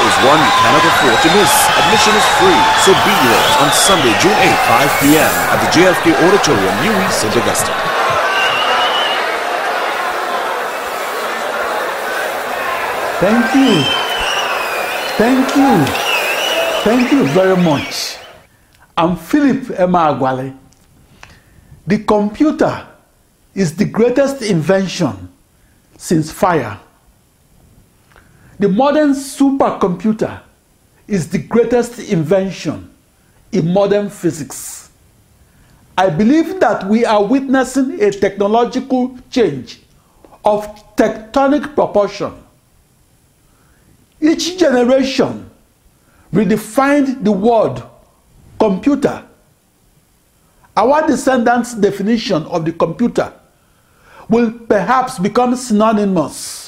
is one you cannot afford to miss. Admission is free, so be there on Sunday, June 8th, 5 p.m. at the JFK Auditorium, UWI St. Augustine. Thank you. Thank you. Thank you very much. I'm Philip Emeagwali. The computer is the greatest invention since fire. The modern supercomputer is the greatest invention in modern physics. I believe that we are witnessing a technological change of tectonic proportion. Each generation redefined the word computer. Our descendants' definition of the computer will perhaps become synonymous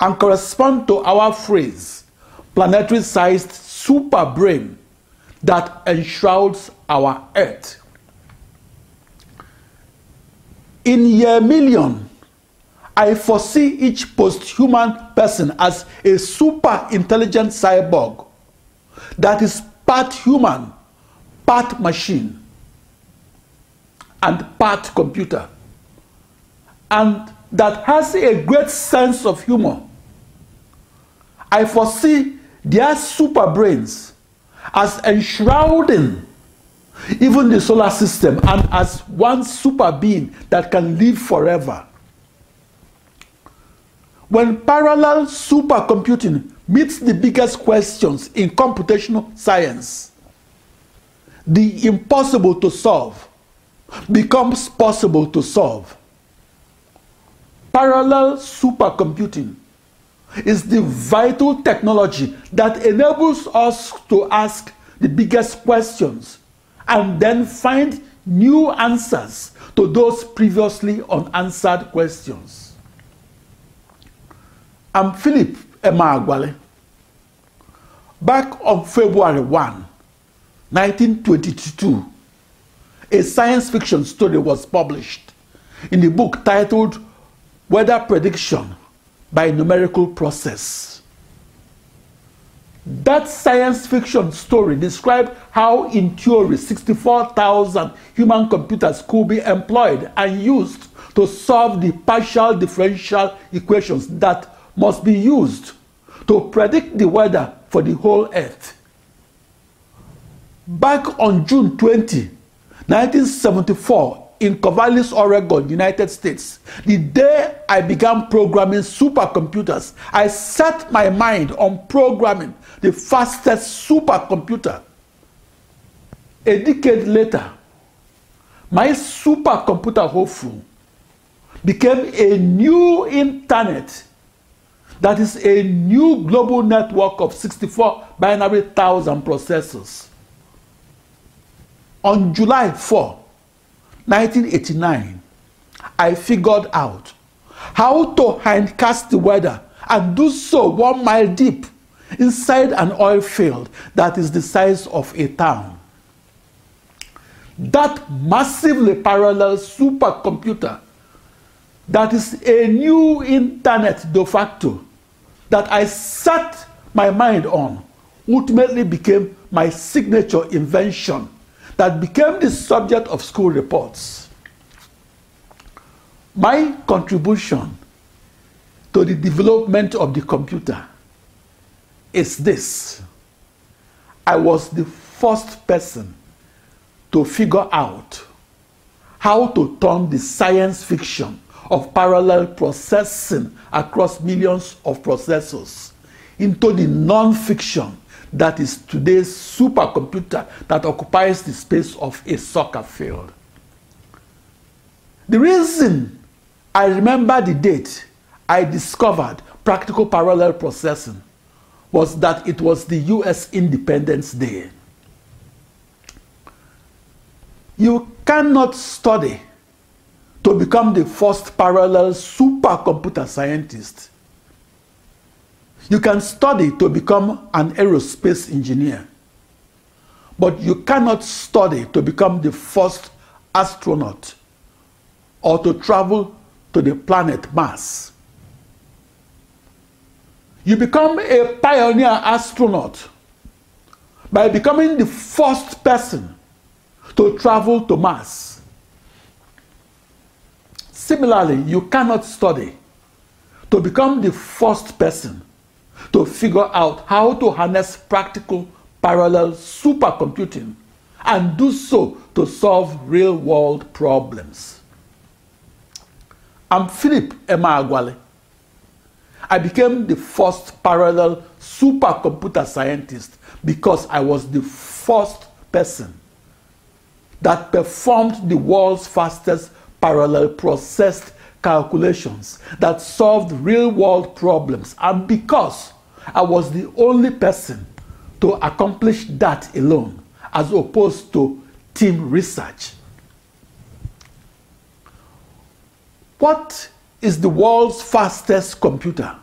and correspond to our phrase planetary sized super brain that enshrouds our earth. In year million, I foresee each post human person as a super intelligent cyborg that is part human, part machine, and part computer, and that has a great sense of humor. I foresee their super brains as enshrouding even the solar system and as one super being that can live forever. When parallel supercomputing meets the biggest questions in computational science, the impossible to solve becomes possible to solve. Parallel supercomputing is the vital technology that enables us to ask the biggest questions and then find new answers to those previously unanswered questions. I'm Philip Emeagwali. Back on February 1, 1922, a science fiction story was published in the book titled Weather Prediction by Numerical Process. That science fiction story described how, in theory, 64,000 human computers could be employed and used to solve the partial differential equations that must be used to predict the weather for the whole Earth. Back on June 20, 1974, in Corvallis, Oregon, United States, the day I began programming supercomputers, I set my mind on programming the fastest supercomputer. A decade later, my supercomputer hopeful became a new internet that is a new global network of 64 binary thousand processors. On July 4, 1989, I figured out how to hindcast the weather and do so one mile deep inside an oil field that is the size of a town. That massively parallel supercomputer that is a new internet de facto that I set my mind on ultimately became my signature invention that became the subject of school reports. My contribution to the development of the computer is this. I was the first person to figure out how to turn the science fiction of parallel processing across millions of processors into the non-fiction that is today's supercomputer that occupies the space of a soccer field. The reason I remember the date I discovered practical parallel processing was that it was the US Independence Day. You cannot study to become the first parallel supercomputer scientist. You can study to become an aerospace engineer, but you cannot study to become the first astronaut or to travel to the planet Mars. You become a pioneer astronaut by becoming the first person to travel to Mars. Similarly, you cannot study to become the first person to figure out how to harness practical parallel supercomputing and do so to solve real world problems. I'm Philip Emeagwali. I became the first parallel supercomputer scientist because I was the first person that performed the world's fastest parallel processed calculations that solved real world problems and because I was the only person to accomplish that alone as opposed to team research. What is the world's fastest computer?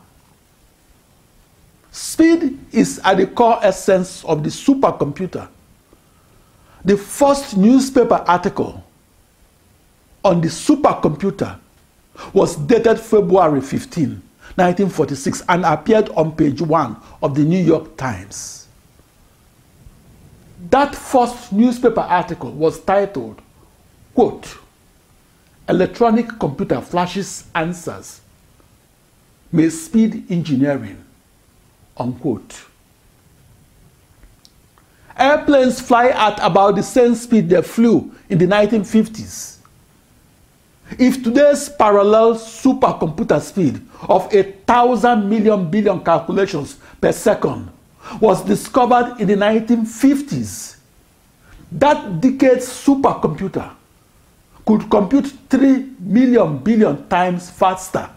Speed is at the core essence of the supercomputer. The first newspaper article on the supercomputer was dated February 15, 1946, and appeared on page one of the New York Times. That first newspaper article was titled, quote, electronic computer flashes answers may speed engineering, unquote. Airplanes fly at about the same speed they flew in the 1950s. If today's parallel supercomputer speed of a thousand million billion calculations per second was discovered in the 1950s, that decade's supercomputer could compute 3 million billion times faster.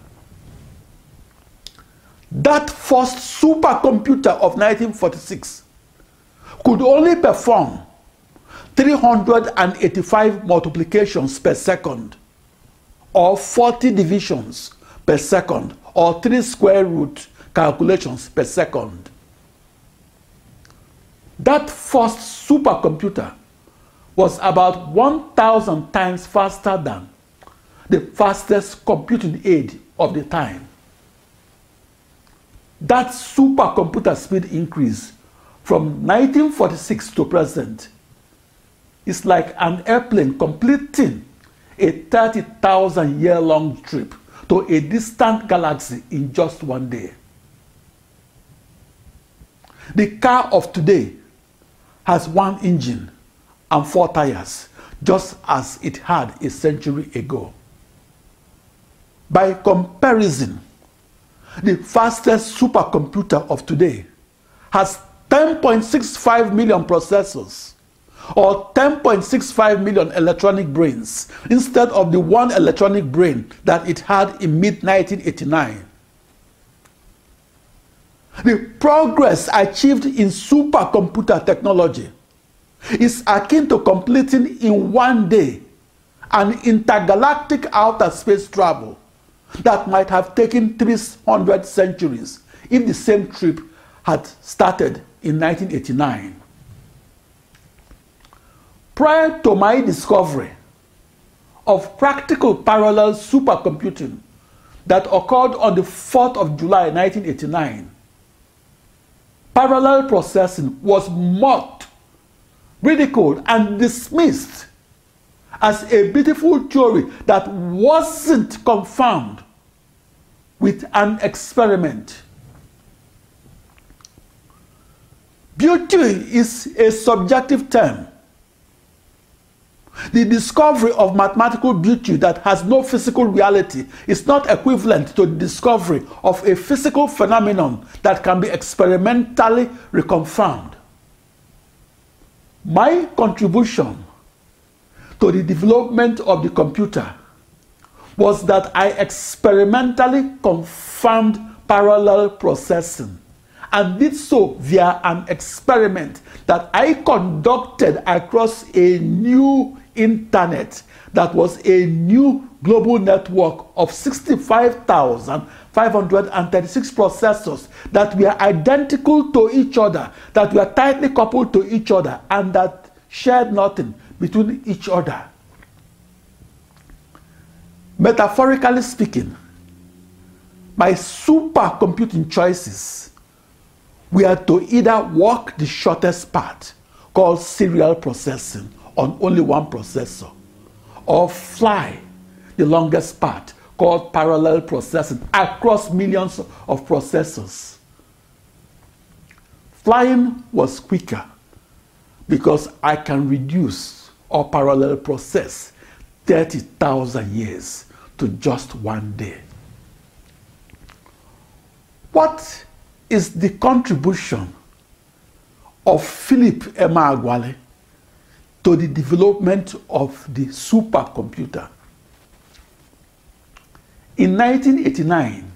That first supercomputer of 1946 could only perform 385 multiplications per second or 40 divisions per second or 3 square root calculations per second. That first supercomputer was about 1,000 times faster than the fastest computing aid of the time. That supercomputer speed increase from 1946 to present is like an airplane completing a 30,000 year long trip to a distant galaxy in just one day. The car of today has one engine and four tires, just as it had a century ago. By comparison, the fastest supercomputer of today has 10.65 million processors or 10.65 million electronic brains instead of the one electronic brain that it had in mid 1989. The progress achieved in supercomputer technology is akin to completing in one day an intergalactic outer space travel that might have taken 300 centuries if the same trip had started in 1989. Prior to my discovery of practical parallel supercomputing that occurred on the 4th of July 1989, parallel processing was mocked ridiculed and dismissed as a beautiful theory that wasn't confirmed with an experiment. Beauty is a subjective term. The discovery of mathematical beauty that has no physical reality is not equivalent to the discovery of a physical phenomenon that can be experimentally reconfirmed. My contribution to the development of the computer was that I experimentally confirmed parallel processing and did so via an experiment that I conducted across a new internet that was a new global network of 65,536 processors that were identical to each other, that were tightly coupled to each other, and that shared nothing between each other. Metaphorically speaking, my supercomputing choices were to either walk the shortest path, called serial processing, on only one processor, or fly the longest path called parallel processing across millions of processors. Flying was quicker because I can reduce or parallel process 30,000 years to just one day. What is the contribution of Philip Emeagwali to the development of the supercomputer. In 1989,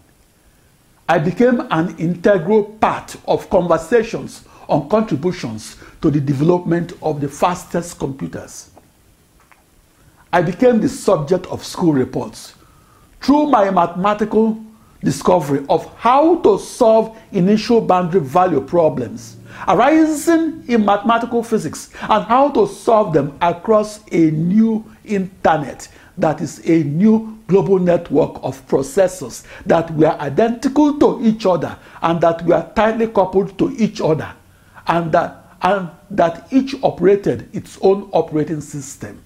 I became an integral part of conversations on contributions to the development of the fastest computers. I became the subject of school reports through my mathematical discovery of how to solve initial boundary value problems arising in mathematical physics and how to solve them across a new internet that is a new global network of processors that were identical to each other and that were tightly coupled to each other and that, and that each operated its own operating system.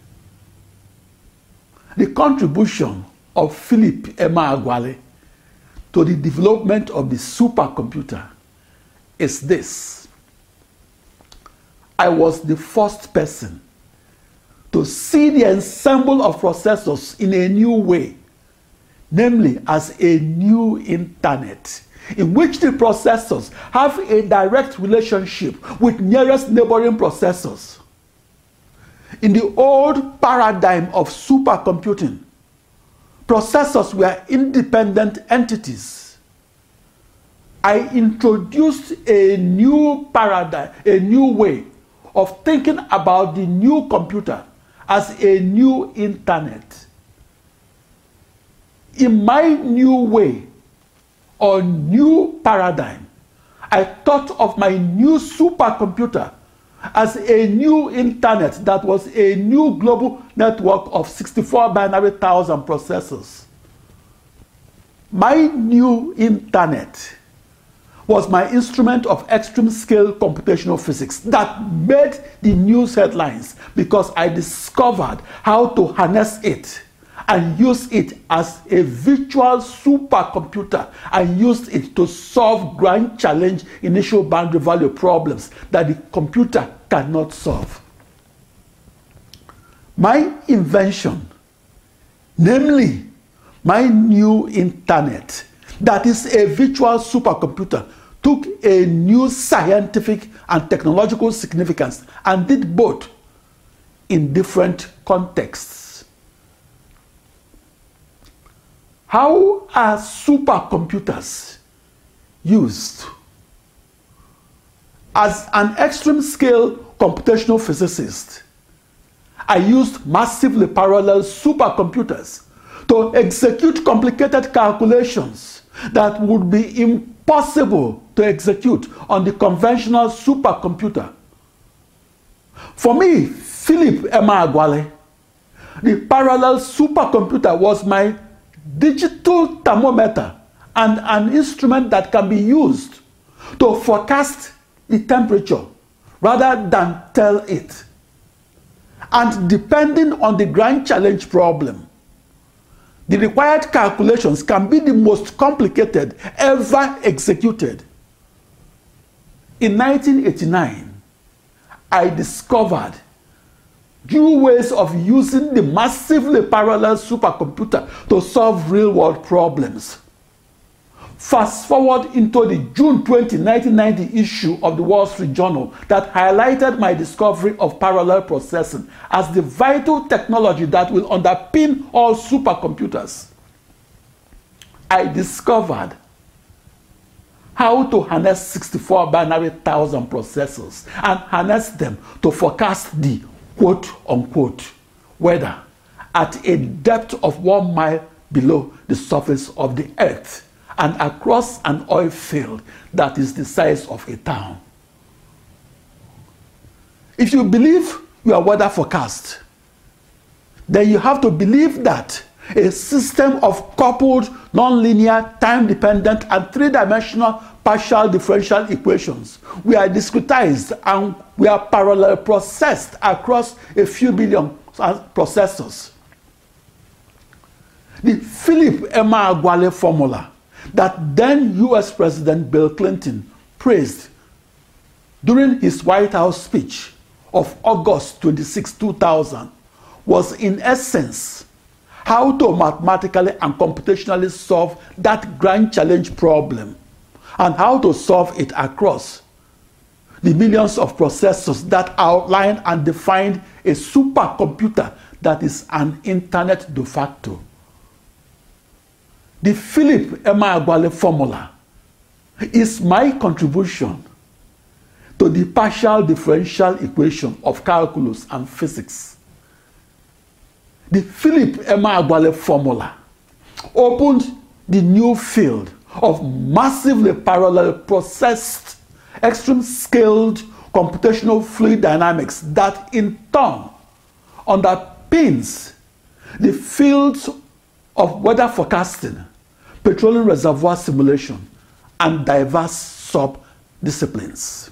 The contribution of Philip Emeagwali to the development of the supercomputer is this. I was the first person to see the ensemble of processors in a new way, namely as a new internet in which the processors have a direct relationship with nearest neighboring processors. In the old paradigm of supercomputing, processors were independent entities. I introduced a new paradigm, a new way of thinking about the new computer as a new internet. In my new way or new paradigm, I thought of my new supercomputer as a new internet that was a new global network of 64 binary thousand processors. My new internet was my instrument of extreme scale computational physics that made the news headlines because I discovered how to harness it and use it as a virtual supercomputer and used it to solve grand challenge initial boundary value problems that the computer cannot solve. My invention, namely my new internet, that is a virtual supercomputer took a new scientific and technological significance and did both in different contexts. How are supercomputers used? As an extreme scale computational physicist, I used massively parallel supercomputers to execute complicated calculations that would be impossible to execute on the conventional supercomputer. For me, Philip Emma Emeagwali, the parallel supercomputer was my digital thermometer and an instrument that can be used to forecast the temperature rather than tell it. And depending on the grand challenge problem, the required calculations can be the most complicated ever executed. In 1989, I discovered new ways of using the massively parallel supercomputer to solve real world problems. Fast forward into the June 20, 1990 issue of the Wall Street Journal that highlighted my discovery of parallel processing as the vital technology that will underpin all supercomputers. I discovered how to harness 64 binary thousand processors and harness them to forecast the quote unquote weather at a depth of one mile below the surface of the earth and across an oil field that is the size of a town. If you believe your weather forecast, then you have to believe that a system of coupled, nonlinear, time-dependent, and three-dimensional partial differential equations. Were discretized and were parallel processed across a few billion processors. The Philip Emeagwali formula that then US President Bill Clinton praised during his White House speech of August 26, 2000 was in essence how to mathematically and computationally solve that grand challenge problem and how to solve it across the millions of processors that outline and define a supercomputer that is an internet de facto. The Philip Emeagwali formula is my contribution to the partial differential equation of calculus and physics. The Philip Emeagwali formula opened the new field of massively parallel processed, extreme scaled computational fluid dynamics that in turn underpins the fields of weather forecasting, petroleum reservoir simulation, and diverse sub-disciplines.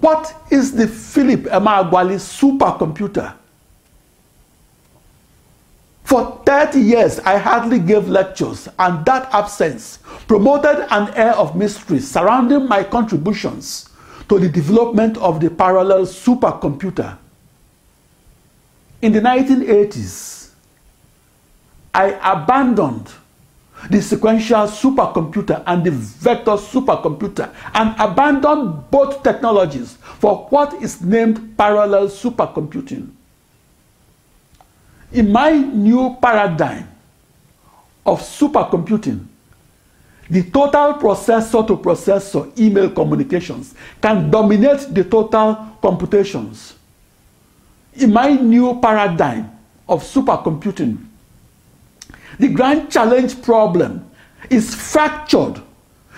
What is the Philip Emeagwali supercomputer? For 30 years, I hardly gave lectures, and that absence promoted an air of mystery surrounding my contributions to the development of the parallel supercomputer. In the 1980s, I abandoned the sequential supercomputer and the vector supercomputer and abandoned both technologies for what is named parallel supercomputing. In my new paradigm of supercomputing, the total processor to processor email communications can dominate the total computations. In my new paradigm of supercomputing, the grand challenge problem is fractured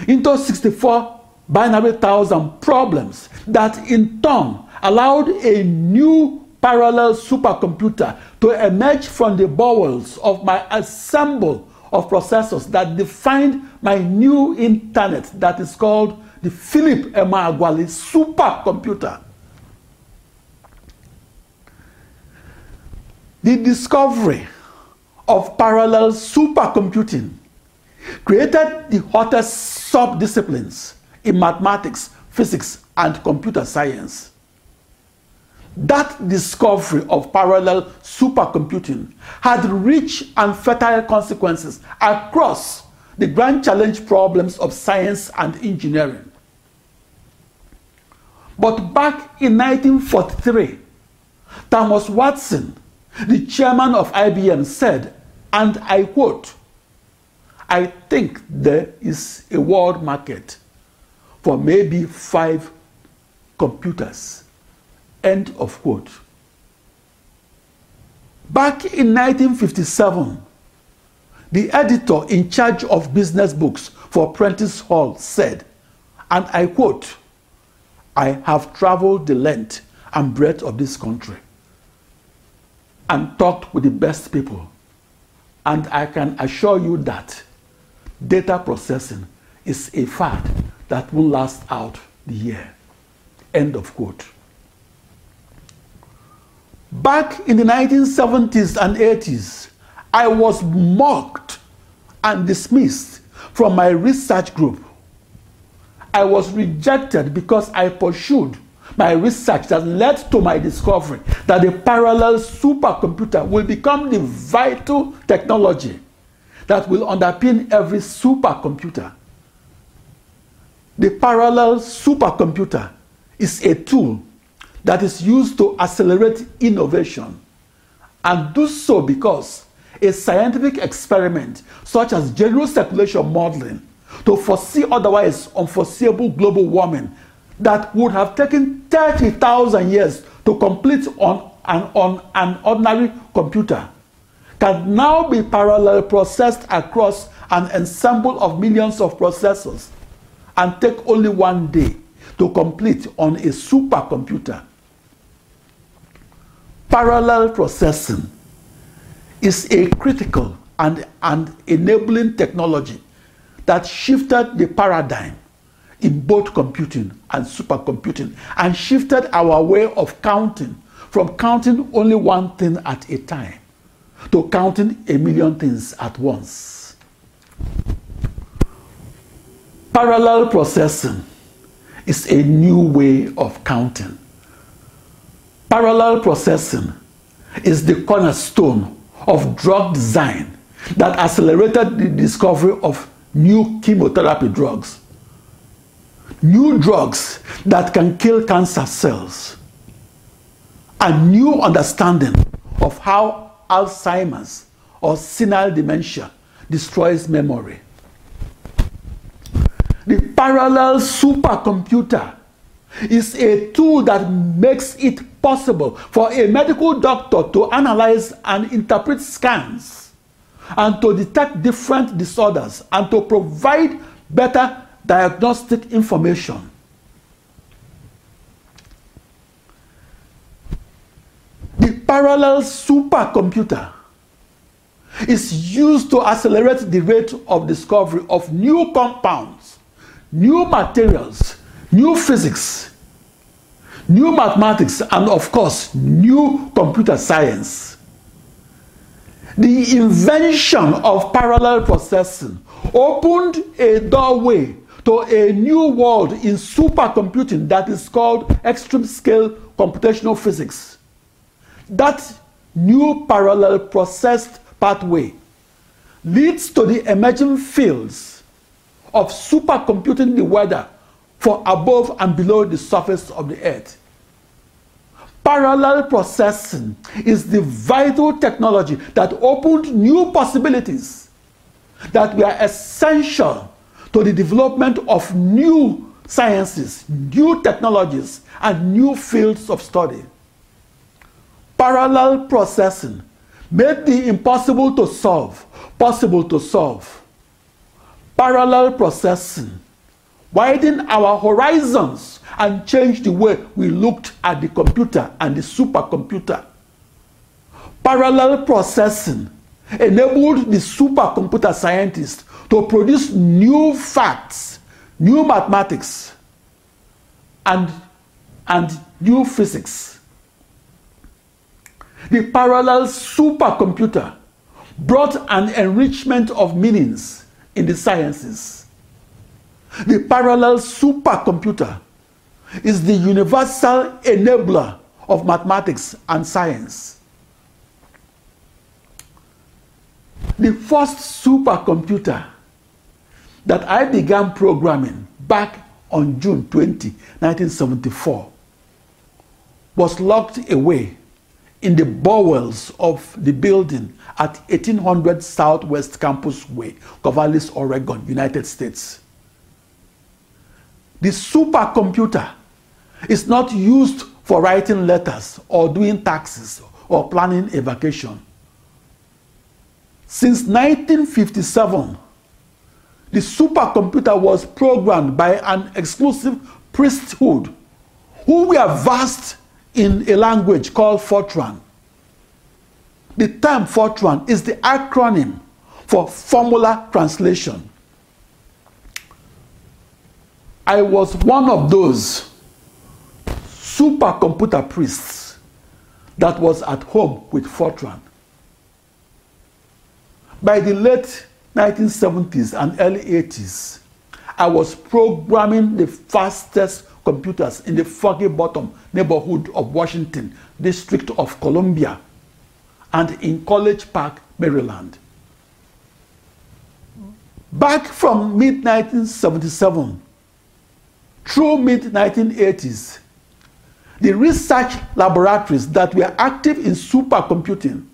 into 64 binary thousand problems that in turn allowed a new parallel supercomputer to emerge from the bowels of my ensemble of processors that defined my new internet that is called the Philip Emeagwali supercomputer. The discovery of parallel supercomputing created the hottest sub-disciplines in mathematics, physics, and computer science. That discovery of parallel supercomputing had rich and fertile consequences across the grand challenge problems of science and engineering. But back in 1943, Thomas Watson the chairman of IBM said, and I quote, I think there is a world market for maybe five computers. End of quote. Back in 1957, the editor in charge of business books for Prentice Hall said, and I quote, I have traveled the length and breadth of this country and talked with the best people. And I can assure you that data processing is a fad that will last out the year. End of quote. Back in the 1970s and 80s, I was mocked and dismissed from my research group. I was rejected because I pursued my research that led to my discovery that the parallel supercomputer will become the vital technology that will underpin every supercomputer. The parallel supercomputer is a tool that is used to accelerate innovation and do so because a scientific experiment such as general circulation modeling to foresee otherwise unforeseeable global warming that would have taken 30,000 years to complete on an, on an ordinary computer can now be parallel processed across an ensemble of millions of processors and take only one day to complete on a supercomputer. Parallel processing is a critical and, and enabling technology that shifted the paradigm in both computing and supercomputing and shifted our way of counting from counting only one thing at a time to counting a million things at once. Parallel processing is a new way of counting. Parallel processing is the cornerstone of drug design that accelerated the discovery of new chemotherapy drugs. New drugs that can kill cancer cells. A new understanding of how Alzheimer's or senile dementia destroys memory. The parallel supercomputer is a tool that makes it possible for a medical doctor to analyze and interpret scans and to detect different disorders and to provide better diagnostic information. The parallel supercomputer is used to accelerate the rate of discovery of new compounds, new materials, new physics, new mathematics, and of course, new computer science. The invention of parallel processing opened a doorway to a new world in supercomputing that is called extreme scale computational physics. That new parallel processed pathway leads to the emerging fields of supercomputing the weather for above and below the surface of the earth. Parallel processing is the vital technology that opened new possibilities that were essential to the development of new sciences, new technologies, and new fields of study. Parallel processing made the impossible to solve possible to solve. Parallel processing widen our horizons and change the way we looked at the computer and the supercomputer. Parallel processing enabled the supercomputer scientists to produce new facts, new mathematics, and, and new physics. The parallel supercomputer brought an enrichment of meanings in the sciences the parallel supercomputer is the universal enabler of mathematics and science. The first supercomputer that I began programming back on June 20, 1974, was locked away in the bowels of the building at 1800 Southwest Campus Way, Corvallis, Oregon, United States. The supercomputer is not used for writing letters or doing taxes or planning a vacation. Since 1957, the supercomputer was programmed by an exclusive priesthood who were versed in a language called Fortran. The term Fortran is the acronym for Formula Translation. I was one of those supercomputer priests that was at home with Fortran. By the late 1970s and early 80s, I was programming the fastest computers in the Foggy Bottom neighborhood of Washington, District of Columbia, and in College Park, Maryland. Back from mid 1977 through mid-1980s, the research laboratories that were active in supercomputing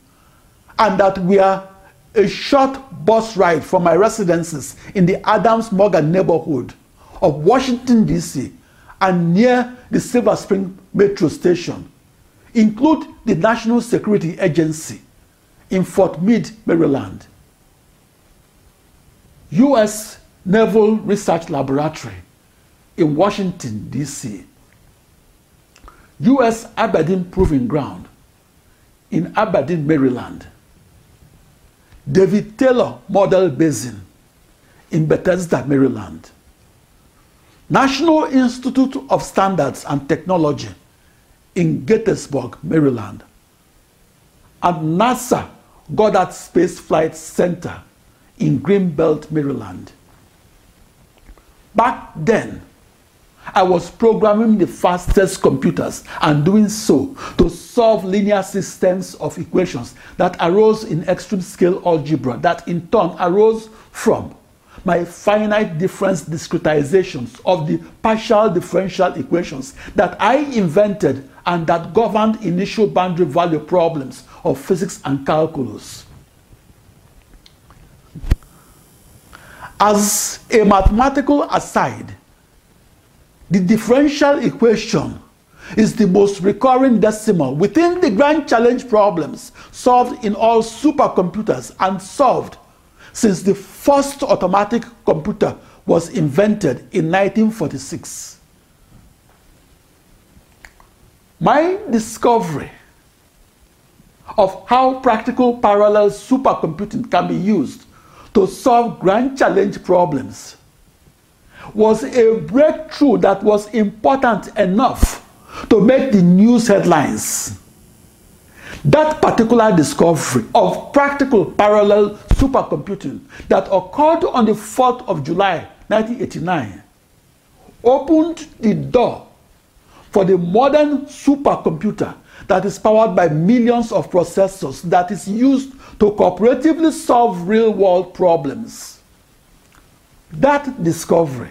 and that were a short bus ride from my residences in the Adams Morgan neighborhood of Washington, D.C., and near the Silver Spring Metro Station include the National Security Agency in Fort Meade, Maryland, U.S. Naval Research Laboratory in Washington, D.C., U.S. Aberdeen Proving Ground in Aberdeen, Maryland, David Taylor Model Basin in Bethesda, Maryland, National Institute of Standards and Technology in Gaithersburg, Maryland, and NASA Goddard Space Flight Center in Greenbelt, Maryland. Back then, I was programming the fastest computers and doing so to solve linear systems of equations that arose in extreme scale algebra that in turn arose from my finite difference discretizations of the partial differential equations that I invented and that governed initial boundary value problems of physics and calculus. As a mathematical aside, the differential equation is the most recurring decimal within the grand challenge problems solved in all supercomputers and solved since the first automatic computer was invented in 1946. My discovery of how practical parallel supercomputing can be used to solve grand challenge problems was a breakthrough that was important enough to make the news headlines. That particular discovery of practical parallel supercomputing that occurred on the 4th of July 1989 opened the door for the modern supercomputer that is powered by millions of processors that is used to cooperatively solve real world problems. That discovery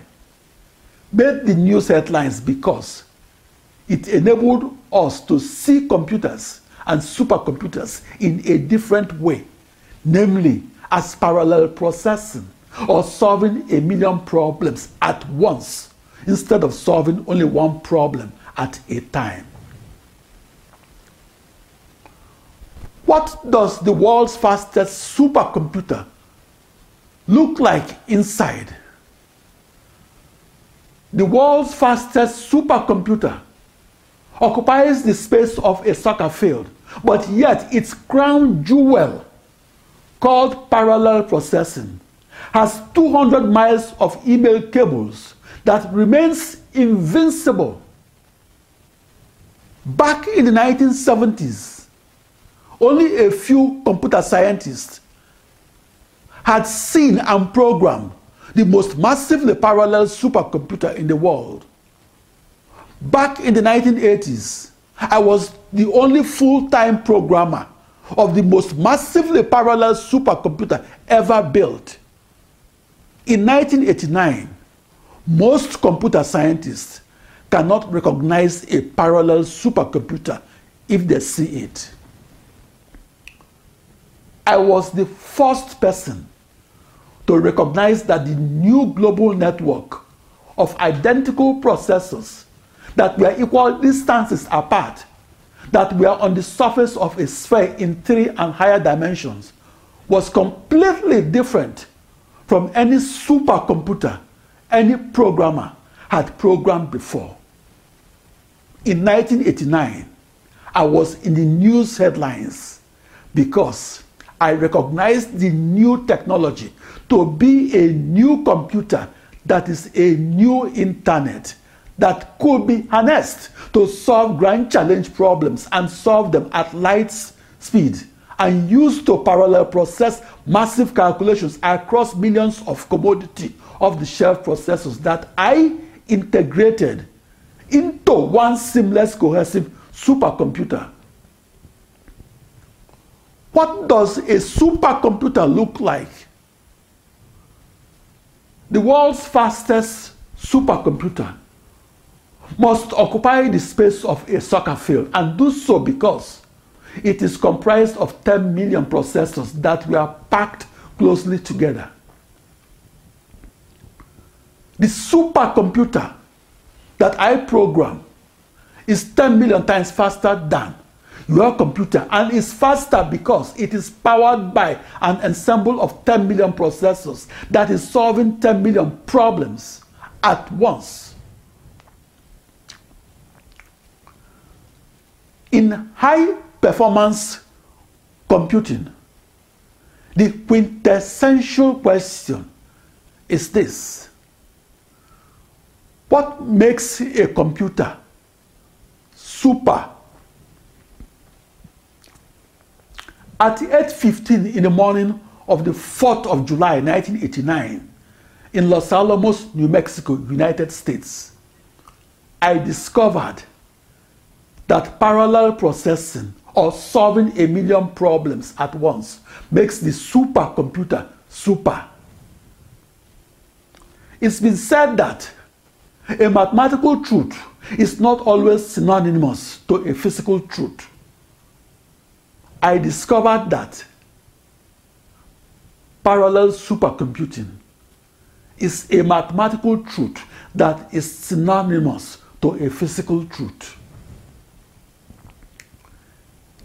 made the news headlines because it enabled us to see computers and supercomputers in a different way, namely as parallel processing or solving a million problems at once instead of solving only one problem at a time. What does the world's fastest supercomputer look like inside? The world's fastest supercomputer occupies the space of a soccer field, but yet its crown jewel, called parallel processing, has 200 miles of email cables that remains invincible. Back in the 1970s, only a few computer scientists had seen and programmed the most massively parallel supercomputer in the world. Back in the 1980s, I was the only full-time programmer of the most massively parallel supercomputer ever built. In 1989, most computer scientists cannot recognize a parallel supercomputer if they see it. I was the first person to recognize that the new global network of identical processors that were equal distances apart, that were on the surface of a sphere in three and higher dimensions, was completely different from any supercomputer any programmer had programmed before. In 1989, I was in the news headlines because I recognized the new technology to be a new computer that is a new internet that could be harnessed to solve grand challenge problems and solve them at light speed and used to parallel process massive calculations across millions of commodity off-the-shelf processors that I integrated into one seamless cohesive supercomputer what does a supercomputer look like? The world's fastest supercomputer must occupy the space of a soccer field and do so because It is comprised of 10 million processors that were packed closely together. The supercomputer that I program is 10 million times faster than your computer and is faster because it is powered by an ensemble of 10 million processors that is solving 10 million problems at once. In high performance computing, the quintessential question is this What makes a computer super? At 8.15 in the morning of the 4th of July 1989, in Los Alamos, New Mexico, United States, I discovered that parallel processing or solving a million problems at once makes the supercomputer super. It's been said that a mathematical truth is not always synonymous to a physical truth. I discovered that parallel supercomputing is a mathematical truth that is synonymous to a physical truth.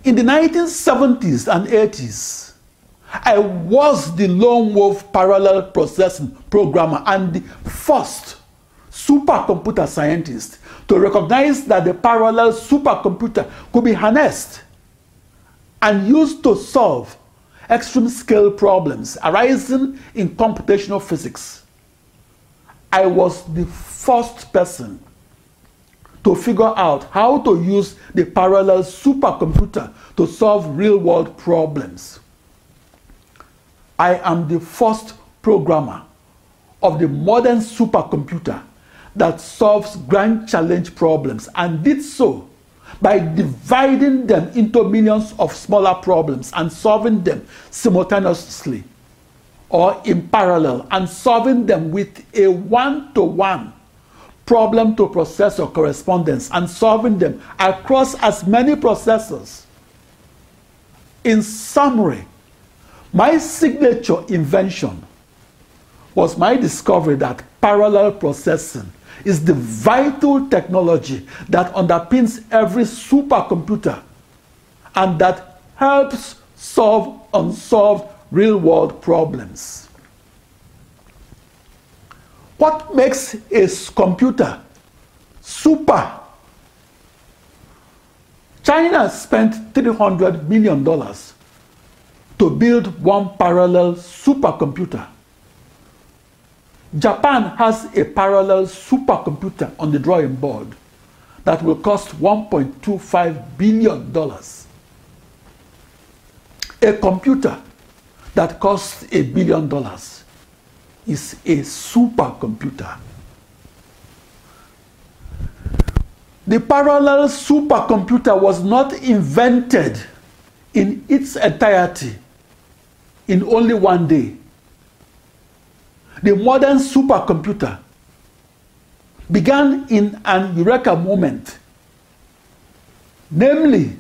In the 1970s and 80s, I was the lone wolf parallel processing programmer and the first supercomputer scientist to recognize that the parallel supercomputer could be harnessed and used to solve extreme scale problems arising in computational physics. I was the first person to figure out how to use the parallel supercomputer to solve real world problems. I am the first programmer of the modern supercomputer that solves grand challenge problems and did so by dividing them into millions of smaller problems and solving them simultaneously or in parallel and solving them with a one to one problem to processor correspondence and solving them across as many processors. In summary, my signature invention was my discovery that parallel processing is the vital technology that underpins every supercomputer and that helps solve unsolved real world problems. What makes a computer super? China spent $300 million to build one parallel supercomputer. Japan has a parallel supercomputer on the drawing board that will cost $1.25 billion. A computer that costs a billion dollars is a supercomputer. The parallel supercomputer was not invented in its entirety in only one day. The modern supercomputer began in an eureka moment, namely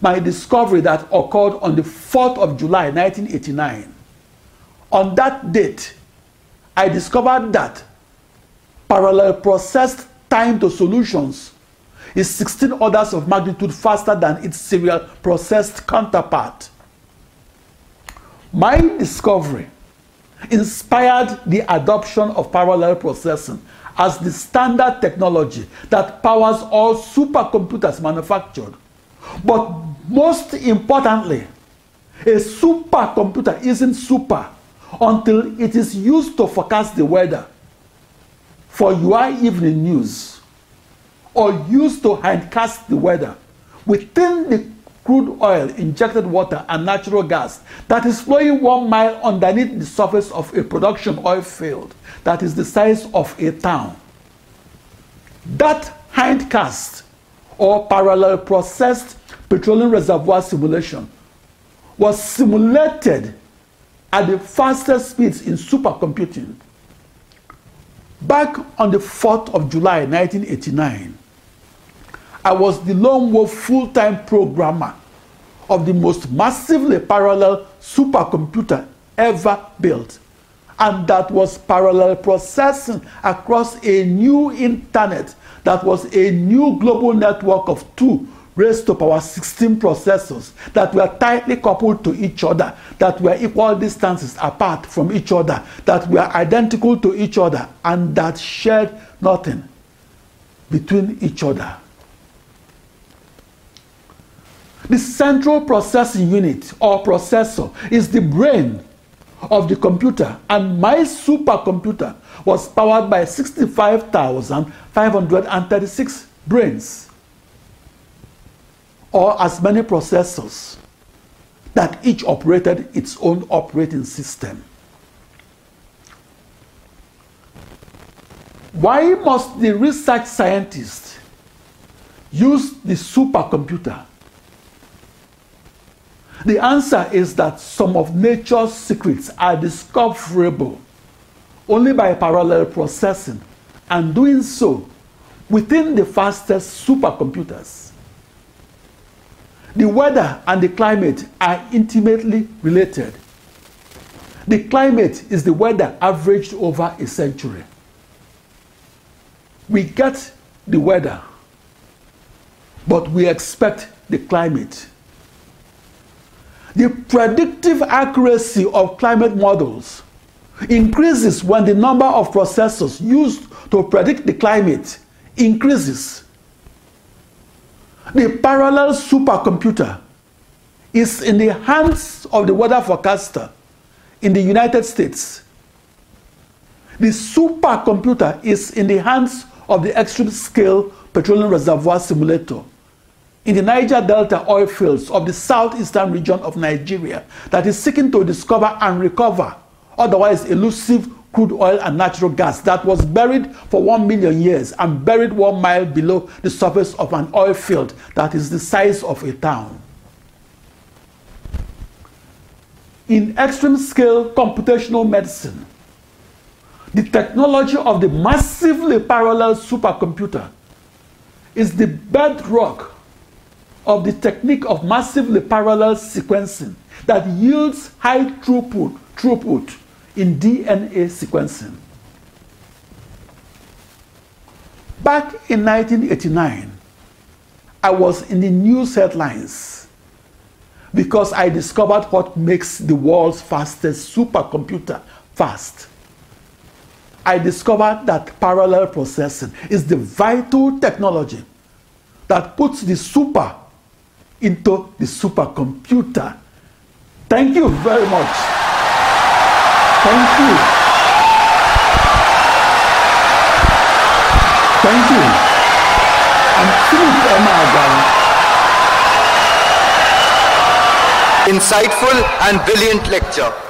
my discovery that occurred on the 4th of July 1989. On that date, I discovered that parallel processed time to solutions is 16 orders of magnitude faster than its serial processed counterpart. My discovery inspired the adoption of parallel processing as the standard technology that powers all supercomputers manufactured. But most importantly, a supercomputer isn't super until it is used to forecast the weather for your evening news or used to hindcast the weather within the crude oil, injected water, and natural gas that is flowing one mile underneath the surface of a production oil field that is the size of a town. That hindcast or parallel processed petroleum reservoir simulation was simulated at the fastest speeds in supercomputing. Back on the 4th of July 1989, I was the lone wolf full time programmer of the most massively parallel supercomputer ever built. And that was parallel processing across a new internet that was a new global network of two raised to power 16 processors that were tightly coupled to each other, that were equal distances apart from each other, that were identical to each other, and that shared nothing between each other. The central processing unit or processor is the brain of the computer, and my supercomputer was powered by 65,536 brains, or as many processors that each operated its own operating system. Why must the research scientist use the supercomputer the answer is that some of nature's secrets are discoverable only by parallel processing and doing so within the fastest supercomputers. The weather and the climate are intimately related. The climate is the weather averaged over a century. We get the weather, but we expect the climate. The predictive accuracy of climate models increases when the number of processors used to predict the climate increases. The parallel supercomputer is in the hands of the weather forecaster in the United States. The supercomputer is in the hands of the extreme scale petroleum reservoir simulator in the Niger Delta oil fields of the southeastern region of Nigeria that is seeking to discover and recover otherwise elusive crude oil and natural gas that was buried for one million years and buried one mile below the surface of an oil field that is the size of a town. In extreme scale computational medicine, the technology of the massively parallel supercomputer is the bedrock of the technique of massively parallel sequencing that yields high throughput, throughput in DNA sequencing. Back in 1989, I was in the news headlines because I discovered what makes the world's fastest supercomputer fast. I discovered that parallel processing is the vital technology that puts the super into the supercomputer. Thank you very much. Thank you. Thank you. I'm Philip Insightful and brilliant lecture.